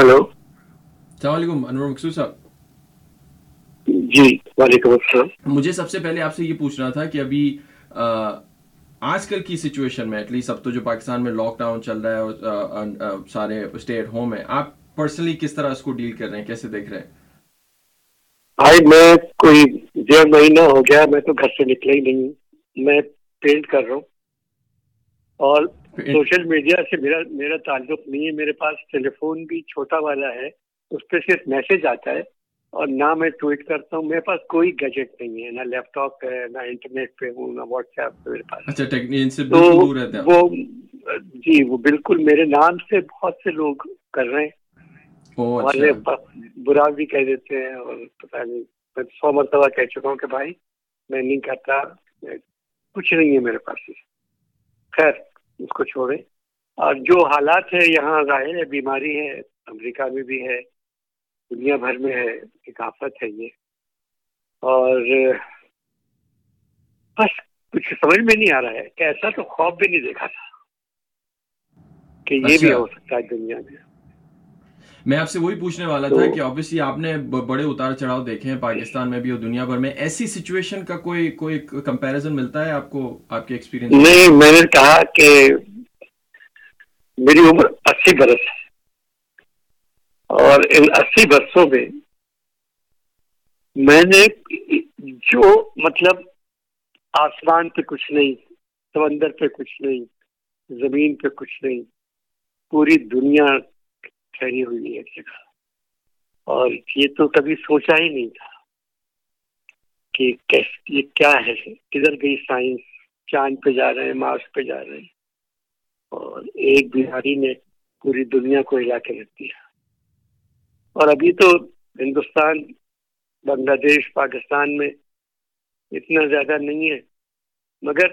Hello. السلام علیکم انور مقصود صاحب۔ جی وعلیکم السلام۔ مجھے سب سے پہلے آپ سے یہ پوچھنا تھا کہ ابھی آج کل کی سچویشن میں ایٹ لیسٹ اب تو جو پاکستان میں لاک ڈاؤن چل رہا ہے سارے اسٹے ایٹ ہوم ہیں آپ پرسنلی کس طرح اس کو ڈیل کر رہے ہیں؟ کیسے دیکھ رہے ہیں؟ بھائی میں کوئی ڈیڑھ مہینہ ہو گیا میں تو گھر سے نکلا ہی نہیں میں پینٹ کر رہا ہوں۔ اور سوشل میڈیا سے میرا میرا تعلق نہیں ہے میرے پاس ٹیلی فون بھی چھوٹا والا ہے اس پہ صرف میسج آتا ہے اور نہ میں ٹویٹ کرتا ہوں میرے پاس کوئی گیجٹ نہیں ہے نہ لیپ ٹاپ ہے نہ انٹرنیٹ پہ ہوں نہ واٹس ایپ پہ میرے پاس۔ تو وہ جی وہ بالکل میرے نام سے بہت سے لوگ کر رہے ہیں۔ برا بھی کہہ دیتے ہیں اور پتہ نہیں میں سو مرتبہ کہہ چکا ہوں کہ بھائی میں نہیں کرتا کچھ نہیں ہے میرے پاس۔ خیر۔ اس کو چھوڑے اور جو حالات ہیں یہاں ظاہر ہے بیماری ہے امریکہ میں بھی ہے دنیا بھر میں ہے ایک آفت ہے یہ۔ اور بس کچھ سمجھ میں نہیں آ رہا ہے کہ ایسا تو خوف بھی نہیں دیکھا تھا کہ یہ اچھا۔ بھی ہو سکتا ہے دنیا میں۔ میں آپ سے وہی پوچھنے والا تھا کہ آبویسلی آپ نے بڑے اتار چڑھاؤ دیکھے ہیں پاکستان میں بھی اور دنیا بھر میں. ایسی سچویشن کا کوئی کوئی کمپیریزن ملتا ہے آپ کو؟ آپ کے ایکسپیرینس نہیں میں نے کہا کہ میری عمر اسی برس ہے اور ان اسی برسوں میں میں نے جو مطلب آسمان پہ کچھ نہیں سمندر پہ کچھ نہیں زمین پہ کچھ نہیں پوری دنیا ٹھہری ہوئی ایک جگہ اور یہ تو کبھی سوچا ہی نہیں تھا کہ کیس یہ کیا ہے؟ کدھر گئی سائنس؟ چاند پہ جا رہے ہیں، مارس پہ جا رہے ہیں۔ اور ایک بیماری نے پوری دنیا کو ہلا کے رکھ دیا۔ اور ابھی تو ہندوستان، بنگلہ دیش، پاکستان میں اتنا زیادہ نہیں ہے، مگر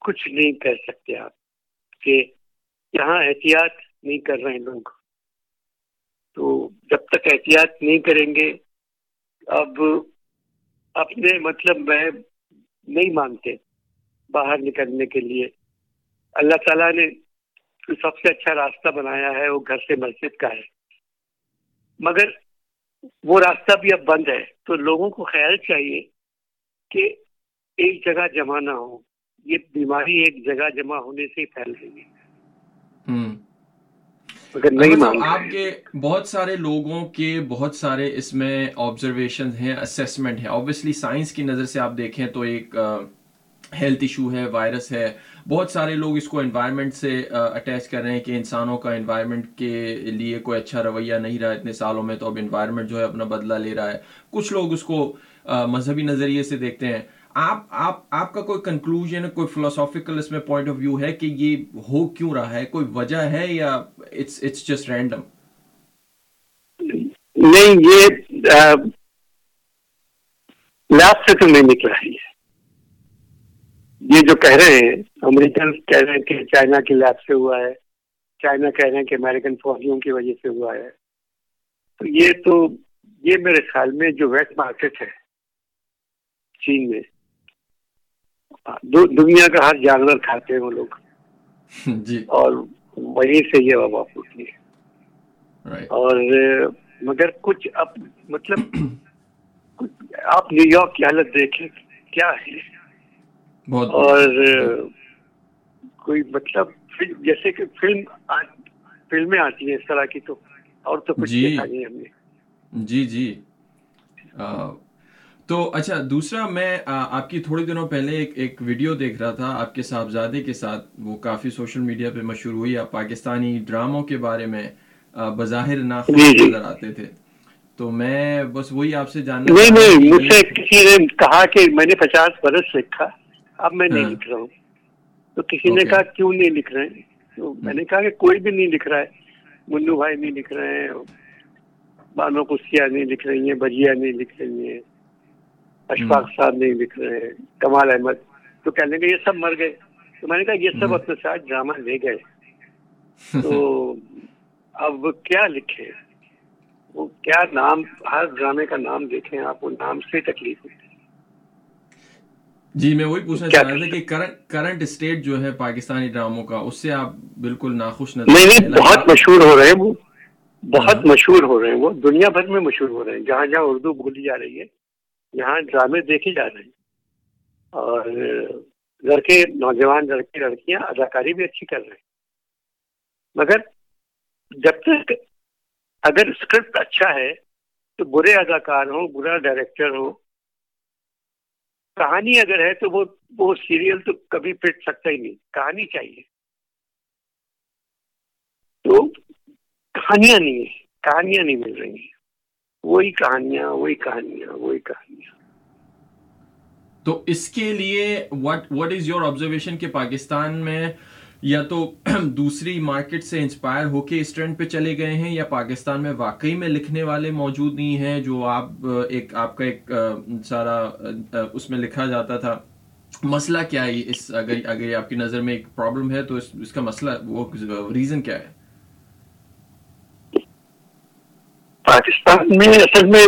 کچھ نہیں کہہ سکتے آپ کہ یہاں احتیاط نہیں کر رہے ہیں لوگ۔ تو جب تک احتیاط نہیں کریں گے، اب اپنے مطلب میں نہیں مانتے باہر نکلنے کے لیے۔ اللہ تعالیٰ نے سب سے اچھا راستہ بنایا ہے، وہ گھر سے مسجد کا ہے۔ مگر وہ راستہ بھی اب بند ہے۔ تو لوگوں کو خیال چاہیے کہ ایک جگہ جمع نہ ہو۔ یہ بیماری ایک جگہ جمع ہونے سے ہی پھیل رہی ہے۔ آپ کے بہت سارے لوگوں کے بہت سارے اس میں آبزرویشن ہیں اسیسمنٹ ہیں۔ اوبیسلی سائنس کی نظر سے آپ دیکھیں تو ایک ہیلتھ ایشو ہے وائرس ہے۔ بہت سارے لوگ اس کو انوائرمنٹ سے اٹیچ کر رہے ہیں کہ انسانوں کا انوائرمنٹ کے لیے کوئی اچھا رویہ نہیں رہا۔ اتنے سالوں میں تو اب انوائرمنٹ جو ہے اپنا بدلہ لے رہا ہے۔ کچھ لوگ اس کو مذہبی نظریے سے دیکھتے ہیں۔ آپ آپ آپ کا کوئی کنکلوژن کوئی فلاسافیکل اس میں پوائنٹ آف ویو ہے کہ یہ ہو کیوں رہا ہے؟ کوئی وجہ ہے یا اٹس اٹس جسٹ رینڈم نہیں، یہ لاسٹ سے تو نہیں نکلا ہے یہ۔ جو کہہ رہے ہیں امریکن کہہ رہے ہیں کہ چائنا کی لیب سے ہوا ہے۔ چائنا کہہ رہے ہیں کہ امیرکن فوجیوں کی وجہ سے ہوا ہے۔ تو یہ تو، یہ میرے خیال میں جو ویٹ مارکیٹ ہے چین میں دنیا کا ہر جانور کھاتے ہیں وہ لوگ۔ جی۔ اور وہیں سے یہ وبا پھوٹی ہے۔ اور مگر کچھ اب مطلب آپ نیو یارک کی حالت دیکھیں کیا ہے۔ اور کوئی مطلب جیسے کہ فلم فلمیں آتی ہیں اس طرح کی تو اور تو کچھ نہیں ہم نے۔ جی جی۔ تو اچھا دوسرا میں آپ کی تھوڑے دنوں پہلے ایک ایک ویڈیو دیکھ رہا تھا آپ کے صاحبزادے کے ساتھ وہ کافی سوشل میڈیا پہ مشہور ہوئی آپ پاکستانی ڈراموں کے بارے میں بظاہر ناخوش جی، جی۔ نظر آتے تھے۔ تو میں بس وہی آپ سے جاننا نہیں نہیں مجھ سے کسی نے کہا کہ میں نے پچاس برس لکھا اب میں نہیں ہاں۔ لکھ رہا ہوں۔ تو کسی نے کہا کیوں نہیں لکھ رہے تو میں ہاں۔ نے کہا کہ کوئی بھی نہیں لکھ رہا ہے۔ منو بھائی نہیں لکھ رہے ہیں بانو کسیا نہیں لکھ رہی ہیں بجیا نہیں لکھ رہی ہیں۔ اشفاق صاحب نہیں لکھ رہے ہیں کمال احمد تو کہنے لگے یہ سب مر گئے۔ تو میں نے کہا یہ سب اپنے ساتھ ڈرامہ لے گئے۔ تو اب کیا لکھے؟ وہ کیا نام ہر ڈرامے کا نام دیکھیں آپ وہ نام سے تکلیف ہوتی جی میں وہی پوچھنا چاہ رہا تھا کہ کرنٹ اسٹیٹ جو ہے پاکستانی ڈراموں کا اس سے آپ بالکل ناخوش نہیں بہت مشہور ہو رہے ہیں وہ۔ بہت ہاں۔ مشہور ہو رہے ہیں وہ۔ دنیا بھر میں مشہور ہو رہے ہیں۔ جہاں جہاں اردو بولی جا رہی ہے یہاں ڈرامے دیکھے جا رہے ہیں۔ اور لڑکے، نوجوان لڑکے، لڑکیاں اداکاری بھی اچھی کر رہے ہیں۔ مگر جب تک اگر اسکرپٹ اچھا ہے، تو برے اداکار ہوں، برا ڈائریکٹر ہو کہانی اگر ہے تو وہ وہ سیریل تو کبھی پٹ سکتا ہی نہیں۔ کہانی چاہیے۔ تو کہانیاں نہیں ہیں، کہانیاں نہیں مل رہی ہیں۔ وہی کہانیاں وہی کہانیاں وہی کہانیاں۔ تو اس کے لیے what what is your observation کہ پاکستان میں یا تو دوسری مارکیٹ سے انسپائر ہو کے اس ٹرینڈ پہ چلے گئے ہیں یا پاکستان میں واقعی میں لکھنے والے موجود نہیں ہیں جو آپ، ایک، آپ کا ایک سارا اس میں لکھا جاتا تھا۔ مسئلہ کیا ہے؟ اس، اگر اگر آپ کی نظر میں ایک پرابلم ہے تو اس کا مسئلہ وہ ریزن کیا ہے؟ پاکستان میں اصل میں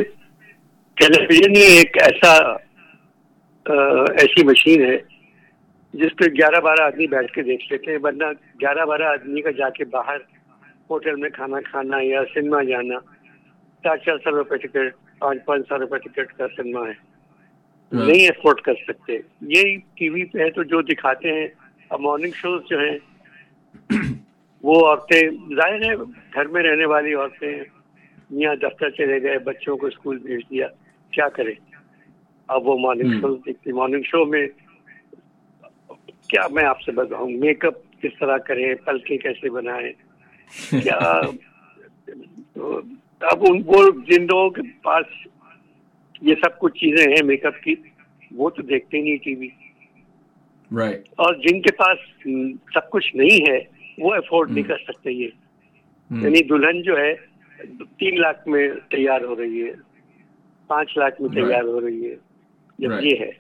ٹیلی ویژن ہی ایک ایسا ایسی مشین ہے جس پہ گیارہ بارہ آدمی بیٹھ کے دیکھ لیتے ہیں ورنہ گیارہ بارہ آدمی کا جا کے باہر ہوٹل میں کھانا کھانا یا سنیما جانا چار چار سو روپے ٹکٹ پانچ پانچ سو روپے ٹکٹ کا سنیما ہے ہاں۔ نہیں افورڈ کر سکتے یہ ٹی وی پہ ہے تو جو دکھاتے ہیں اب مارننگ شوز جو ہیں وہ عورتیں ظاہر ہے گھر میں رہنے والی عورتیں یہاں دفتر چلے گئے بچوں کو اسکول بھیج دیا۔ کیا کریں؟ اب وہ مارننگ شو دیکھتی مارننگ شو میں کیا میں آپ سے بتاؤں؟ میک اپ کس طرح کریں؟ پلکیں کیسے بنائیں؟ کیا اب ان کو جن لوگوں کے پاس یہ سب کچھ چیزیں ہیں میک اپ کی وہ تو دیکھتے نہیں ٹی وی۔ اور جن کے پاس سب کچھ نہیں ہے وہ افورڈ نہیں کر سکتے یہ۔ یعنی دلہن جو ہے تین لاکھ میں تیار ہو رہی ہے پانچ لاکھ میں تیار ہو رہی ہے۔ جب یہ ہے۔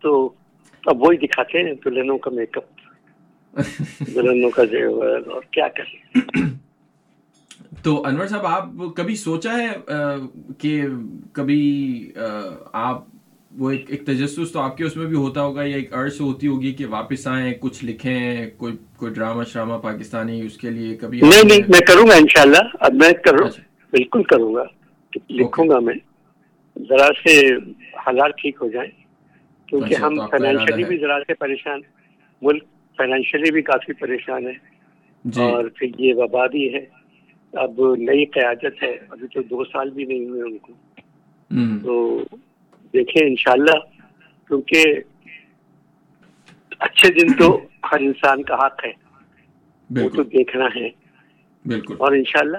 تو اب وہی دکھاتے ہیں دلہنوں کا میک اپ دلہنوں کا زیور اور کیا کریں۔ تو انور صاحب آپ کبھی سوچا ہے کہ کبھی آپ وہ ایک ایک تجسس تو آپ کے اس میں بھی ہوتا ہوگا یا ایک عرض ہوتی ہوگی کہ واپس آئیں کچھ لکھیں کوئی کوئی ڈرامہ شرامہ پاکستانی اس کے لیے کبھی نہیں نہیں میں کروں گا انشاءاللہ۔ اب میں کروں اچھا۔ بالکل کروں گا۔ لکھوں گا میں۔ ذرا سے حالات ٹھیک ہو جائیں کیونکہ اچھا، ہم فائنینشلی بھی ذرا سے پریشان ملک فائنینشلی بھی کافی پریشان ہے۔ جی۔ اور پھر یہ وبا بھی ہے۔ اب نئی قیادت ہے۔ ابھی تو دو سال بھی نہیں ہوئے ان کو۔ تو دیکھیں انشاءاللہ کیونکہ اچھے دن تو ہر انسان کا حق ہے وہ تو دیکھنا ہے۔ بالکل۔ اور انشاءاللہ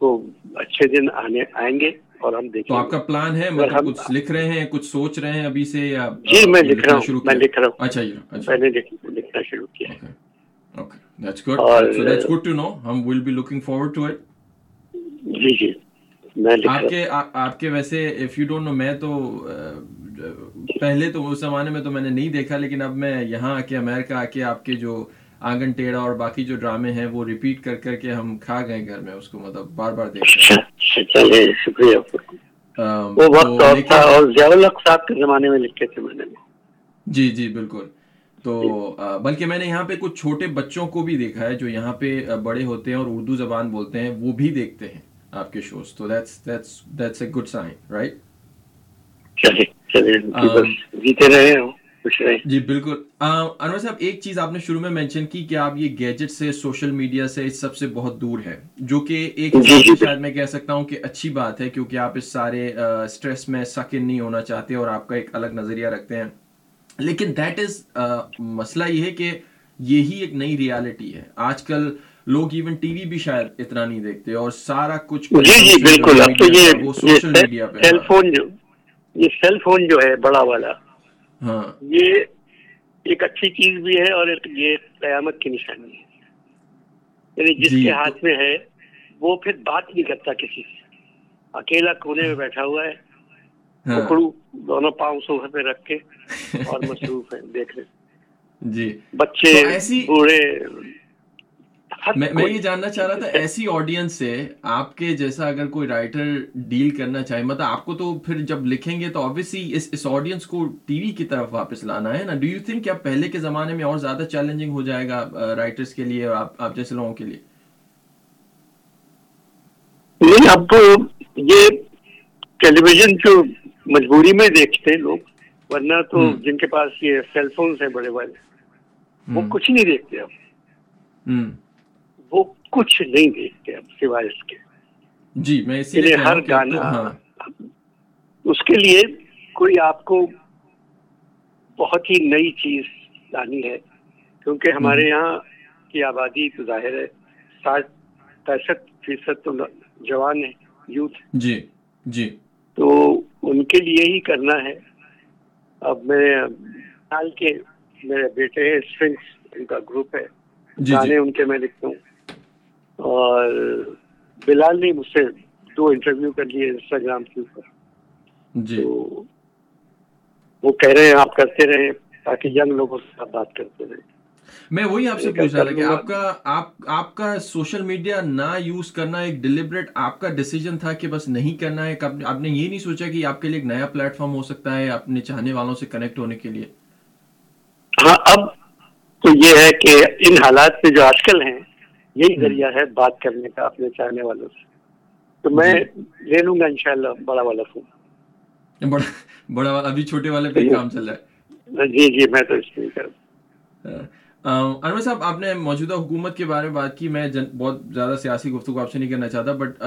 وہ اچھے دن آنے آئیں گے اور ہم دیکھیں تو آپ کا پلان ہے؟ مطلب کچھ لکھ رہے ہیں کچھ سوچ رہے ہیں ابھی سے یا جی میں لکھ رہا ہوں میں لکھ رہا ہوں۔ اچھا جی میں نے لکھنا شروع کیا۔ Okay that's good so that's good to know ہم will be looking forward to it جی جی۔ آپ کے آپ کے ویسے اف یو ڈونٹ نو میں تو پہلے تو اس زمانے میں تو میں نے نہیں دیکھا لیکن اب میں یہاں آ کے امیرکا آ کے آپ کے جو آنگن ٹیڑا اور باقی جو ڈرامے ہیں وہ ریپیٹ کر کر کے ہم کھا گئے گھر میں اس کو مطلب بار بار دیکھ اچھا، اچھا، شکریہ۔ جی جی بالکل۔ تو۔ بلکہ میں نے یہاں پہ کچھ چھوٹے بچوں کو بھی دیکھا ہے جو یہاں پہ بڑے ہوتے ہیں اور اردو زبان بولتے ہیں وہ بھی دیکھتے ہیں۔ آپ کے شوز تو that's that's that's a good sign right جیتے رہے جی بالکل۔ انور صاحب ایک چیز آپ نے شروع میں مینشن کی کہ آپ یہ گیجٹ سے سوشل میڈیا سے اس سب سے بہت دور ہے جو کہ ایک جی، جی، شاید میں کہہ سکتا ہوں کہ اچھی بات ہے کیونکہ آپ اس سارے اسٹریس میں سکن نہیں ہونا چاہتے اور آپ کا ایک الگ نظریہ رکھتے ہیں۔ لیکن دیٹ از مسئلہ یہ ہے کہ یہی ایک نئی ریالٹی ہے۔ آج کل لوگ ایون ٹی وی بھی شاید اتنا نہیں دیکھتے اور سارا کچھ جی جی بالکل۔ اب تو یہ سوشل میڈیا پہ۔ سیل فون جو یہ سیل فون جو ہے بڑا والا۔ ہاں۔ یہ ایک اچھی چیز بھی ہے اور یہ قیامت کی نشانی ہے۔ یعنی جس جی، کے ہاتھ میں ہے وہ پھر بات نہیں کرتا کسی سے۔ اکیلا کونے میں بیٹھا ہوا ہے ہاں۔ پکڑو دونوں پاؤں سوفے پہ رکھ کے اور مصروف ہے دیکھ رہے جی۔ بچے بوڑھے۔ میں یہ جاننا چاہ رہا تھا ایسی آڈینس سے آپ کے جیسا اگر کوئی رائٹر ڈیل کرنا چاہے مطلب آپ کو تو پھر جب لکھیں گے تو آبویسلی اس اس آڈینس کو ٹی وی کی طرف واپس لانا ہے نا؟ ڈو یو تھنک کیا پہلے کے زمانے میں اور زیادہ چیلنجنگ ہو جائے گا رائٹرس کے لیے اور آپ آپ جیسے لوگوں کے لیے؟ نہیں اب یہ ٹیلی ویژن جو مجبوری میں دیکھتے ہیں لوگ ورنہ تو۔ جن کے پاس یہ سیل فونس ہیں بڑے والے وہ کچھ نہیں دیکھتے اب کچھ نہیں دیکھتے اب سوائے اس کے۔ جی میں اسی لیے رہا ہر گانا ہاں۔ اس کے لیے کوئی آپ کو بہت ہی نئی چیز لانی ہے کیونکہ ہمارے یہاں کی آبادی تو ظاہر ہے ساٹھ پینسٹھ فیصد تو جوان ہے یوتھ۔ جی جی۔ تو ان کے لیے ہی کرنا ہے۔ اب میں حال کے میرے بیٹے ہیں اسٹرنگس ان کا گروپ ہے۔ جی گانے جی ان کے میں لکھتا ہوں۔ اور بلال نے مجھ سے دو انٹرویو کر لیے انسٹاگرام کے اوپر۔ جی۔ تو وہ کہہ رہے ہیں آپ کرتے رہیں تاکہ ینگ لوگوں سے آپ بات کرتے رہیں۔ میں وہی آپ سے پوچھ رہا تھا کہ۔ آپ کا آپ آپ کا سوشل میڈیا نہ یوز کرنا ایک ڈیلیبریٹ آپ کا ڈیسیجن تھا کہ بس نہیں کرنا ہے۔ آپ نے یہ نہیں سوچا کہ آپ کے لیے ایک نیا پلیٹ فارم ہو سکتا ہے اپنے چاہنے والوں سے کنیکٹ ہونے کے لیے؟ ہاں اب تو یہ ہے کہ ان حالات میں جو آج کل ہیں یہی ذریعہ ہے بات کرنے کا اپنے چاہنے والوں سے۔ تو میں لے لوں گا انشاءاللہ بڑا والا فون۔ بڑا بڑا والا ابھی چھوٹے والے پہ کام چل رہا ہے۔ جی جی میں تو اس کروں۔ انور صاحب آپ نے موجودہ حکومت کے بارے میں بات کی میں بہت زیادہ سیاسی گفتگو آپ سے نہیں کرنا چاہتا بٹ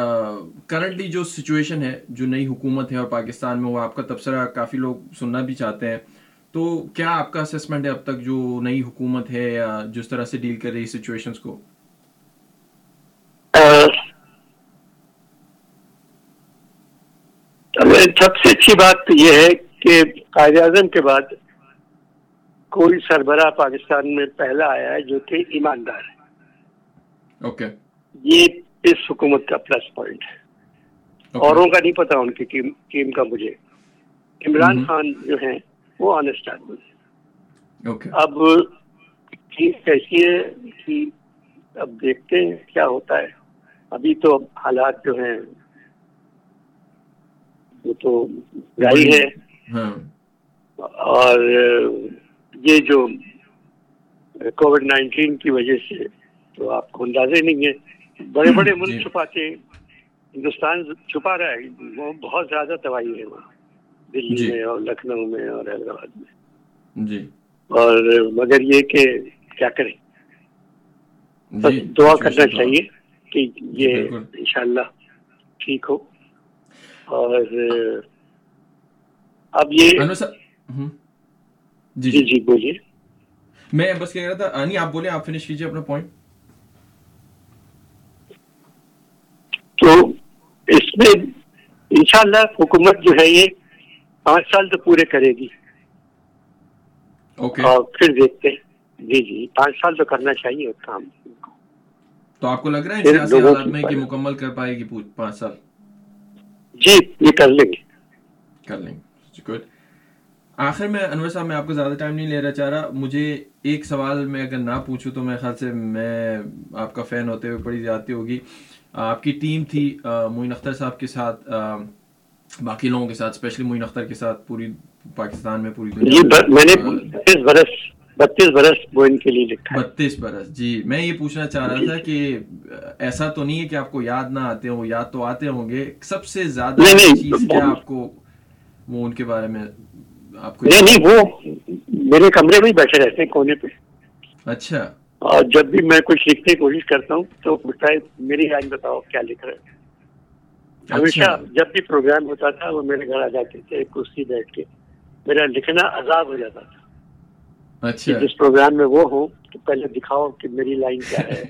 کرنٹلی جو سچویشن ہے جو نئی حکومت ہے اور پاکستان میں وہ آپ کا تبصرہ کافی لوگ سننا بھی چاہتے ہیں۔ تو کیا آپ کا اسسمنٹ ہے اب تک جو نئی حکومت ہے یا جس طرح سے ڈیل کر رہی سچویشنز کو؟ سب سے اچھی بات تو یہ ہے کہ قائد اعظم کے بعد کوئی سربراہ پاکستان میں پہلا آیا ہے جو کہ ایماندار ہے۔ اوکے۔ یہ اس حکومت کا پلس پوائنٹ ہے۔ اوروں کا نہیں پتا ان کی ٹیم ٹیم کا مجھے۔ عمران ہم۔ خان جو ہیں وہ آنےسٹ آدمی ہیں۔ اوکے۔ اب چیز کیسی ہے کہ اب دیکھتے ہیں کیا ہوتا ہے۔ ابھی تو حالات جو ہیں وہ تو جاری ہے۔ ہاں۔ اور یہ جو کووڈ نائنٹین کی وجہ سے تو آپ کو اندازے نہیں ہے بڑے بڑے جی۔ ملک چھپاتے ہندوستان چھپا رہا ہے۔ وہ بہت زیادہ تباہی ہے وہاں۔ دلی جی۔ میں اور لکھنؤ میں اور حیدرآباد میں۔ جی۔ اور مگر یہ کہ کیا کریں۔ بس دعا کرنا چاہیے کہ یہ۔ انشاءاللہ ٹھیک ہو۔ اور اب یہ۔ جی جی۔ جی جی بولیے۔ میں بس کہہ رہا تھا نہیں آپ بولیں آپ فنش کیجیے اپنا پوائنٹ تو اس میں انشاءاللہ حکومت جو ہے یہ پانچ سال تو پورے کرے گی۔ اوکے اور پھر دیکھتے جی جی پانچ سال تو کرنا چاہیے کام۔ تو آپ کو لگ رہا ہے کہ۔ مکمل کر پائے گی پانچ سال؟ جی یہ کر لیں گے۔ کر لیں گے۔ گڈ آخر میں انور صاحب میں آپ کو زیادہ ٹائم نہیں لے رہا چاہ رہا مجھے ایک سوال میں اگر نہ پوچھوں تو میرے خیال سے میں آپ کا فین ہوتے ہوئے بڑی زیادتی ہوگی۔ آپ کی ٹیم تھی معین اختر صاحب کے ساتھ باقی لوگوں کے ساتھ اسپیشلی معین اختر کے ساتھ پوری پاکستان میں پوری جی دنیا ب- میں۔ نے بتیس برس وہ ان کے لیے لکھا بتیس برس جی میں یہ پوچھنا چاہ رہا تھا کہ ایسا تو نہیں ہے کہ آپ کو یاد نہ آتے ہوں یاد تو آتے ہوں گے سب سے زیادہ چیز کیا آپ کو وہ ان کے بارے میں آپ کو نہیں نہیں وہ میرے کمرے میں بیٹھے رہتے ہیں کونے پہ۔ اچھا۔ اور جب بھی میں کچھ لکھنے کی کوشش کرتا ہوں تو پوچھتا ہے میری لائن بتاؤ کیا لکھ رہے ہیں۔ ہمیشہ اچھا جب بھی پروگرام ہوتا تھا وہ میرے گھر آ جاتے تھے کرسی بیٹھ کے۔ میرا لکھنا عذاب ہو جاتا تھا۔ اچھا۔ جس پروگرام میں وہ ہوں تو پہلے دکھاؤ کہ میری لائن کیا ہے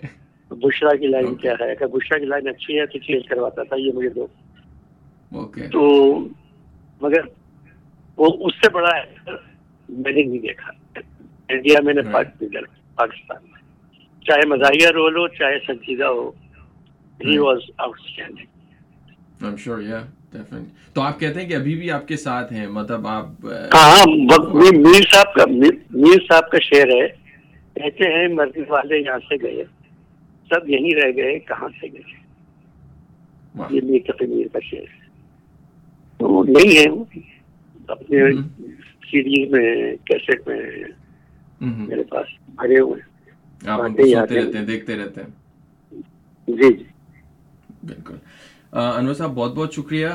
بشرا کی لائن. کیا ہے۔ اگر بشرا کی لائن اچھی ہے تو چینج کرواتا تھا یہ مجھے دو۔ تو مگر وہ اس سے بڑا ہے میں نے نہیں دیکھا۔ انڈیا میں نے پاکستان میں چاہے مزاحیہ رول ہو چاہے سنجیدہ ہو ہی. واز آؤٹ اسٹینڈنگ تو آپ کہتے ہیں کہ ابھی بھی آپ کے ساتھ ہیں مطلب آپ ہاں میں میر صاحب کا میر صاحب کا شعر ہے کہتے ہیں مرضی والے یہاں سے گئے سب یہیں رہ گئے کہاں سے گئے؟ یہ میر کفی میر کا شعر ہے۔ تو وہ نہیں ہے وہ۔ اپنے۔ سیریز میں کیسٹ میں میرے پاس بھرے ہوئے۔ ہیں آپ باتیں کو سنتے ہیں۔ رہتے ہیں دیکھتے رہتے ہیں۔ جی جی۔ بالکل۔ انور صاحب بہت بہت شکریہ۔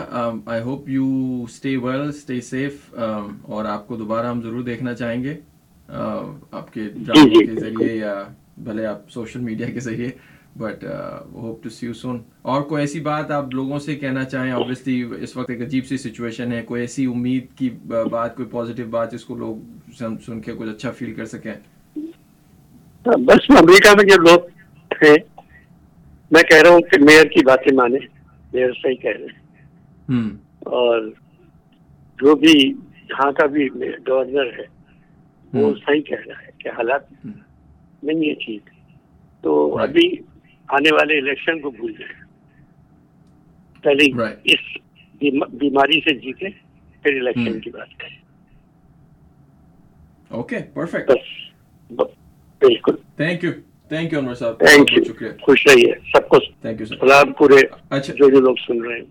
I hope you stay well stay safe اور آپ کو دوبارہ ہم ضرور دیکھنا چاہیں گے۔ آپ کے ڈرامے کے ذریعے یا بھلے آپ سوشل میڈیا کے ذریعے۔ But hope to see you soon اور کوئی ایسی بات آپ لوگوں سے کہنا چاہیں آبویسلی اس وقت ایک عجیب سی سچویشن ہے۔ کوئی ایسی امید کی بات کوئی پازیٹیو بات جس کو لوگ سن کے کچھ اچھا فیل کر سکیں؟ بس امریکہ میں جو لوگ ہیں میں کہہ رہا ہوں کہ میئر کی باتیں مانے میئر صحیح کہہ رہے ہیں۔ اور جو بھی یہاں کا بھی گورنر ہے وہ صحیح کہہ رہا ہے کہ حالات نہیں ہے ٹھیک۔ تو ابھی آنے والے الیکشن کو بھول جائیں۔ پہلے اس بیماری سے جیتے پھر الیکشن کی بات کریں۔ اوکے پرفیکٹ بالکل۔ Thank you thank you Anwar صاحب تھینک یو خوش رہیے سب کو تھینک یو سلام پورے اچھا جو جو لوگ سن رہے ہیں